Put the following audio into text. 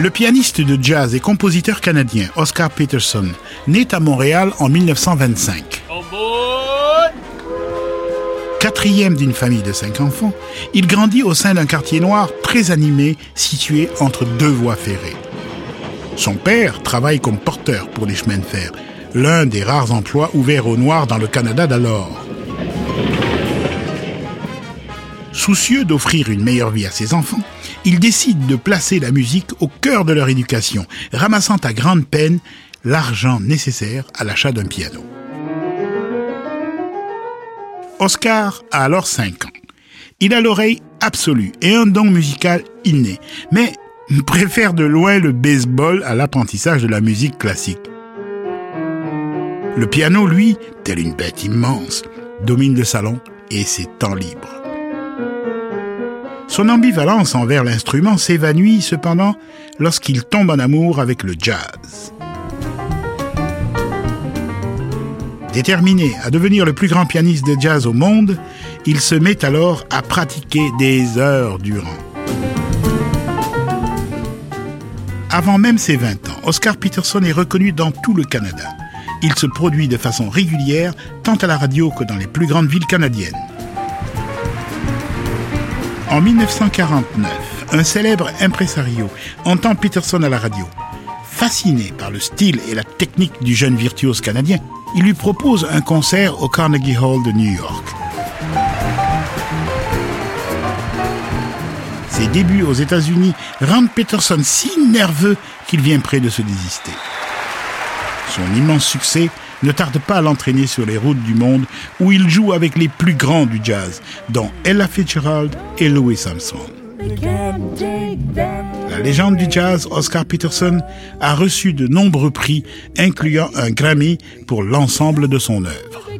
Le pianiste de jazz et compositeur canadien Oscar Peterson naît à Montréal en 1925. Quatrième d'une famille de cinq enfants, il grandit au sein d'un quartier noir très animé situé entre deux voies ferrées. Son père travaille comme porteur pour les chemins de fer, l'un des rares emplois ouverts aux Noirs dans le Canada d'alors. Soucieux d'offrir une meilleure vie à ses enfants, il décide de placer la musique au cœur de leur éducation, ramassant à grande peine l'argent nécessaire à l'achat d'un piano. Oscar a alors 5 ans. Il a l'oreille absolue et un don musical inné, mais préfère de loin le baseball à l'apprentissage de la musique classique. Le piano, lui, tel une bête immense, domine le salon et ses temps libres. Son ambivalence envers l'instrument s'évanouit cependant lorsqu'il tombe en amour avec le jazz. Déterminé à devenir le plus grand pianiste de jazz au monde, il se met alors à pratiquer des heures durant. Avant même ses 20 ans, Oscar Peterson est reconnu dans tout le Canada. Il se produit de façon régulière tant à la radio que dans les plus grandes villes canadiennes. En 1949, un célèbre impresario entend Peterson à la radio. Fasciné par le style et la technique du jeune virtuose canadien, il lui propose un concert au Carnegie Hall de New York. Ses débuts aux États-Unis rendent Peterson si nerveux qu'il vient près de se désister. Son immense succès ne tarde pas à l'entraîner sur les routes du monde où il joue avec les plus grands du jazz, dont Ella Fitzgerald et Louis Armstrong. La légende du jazz, Oscar Peterson, a reçu de nombreux prix, incluant un Grammy pour l'ensemble de son œuvre.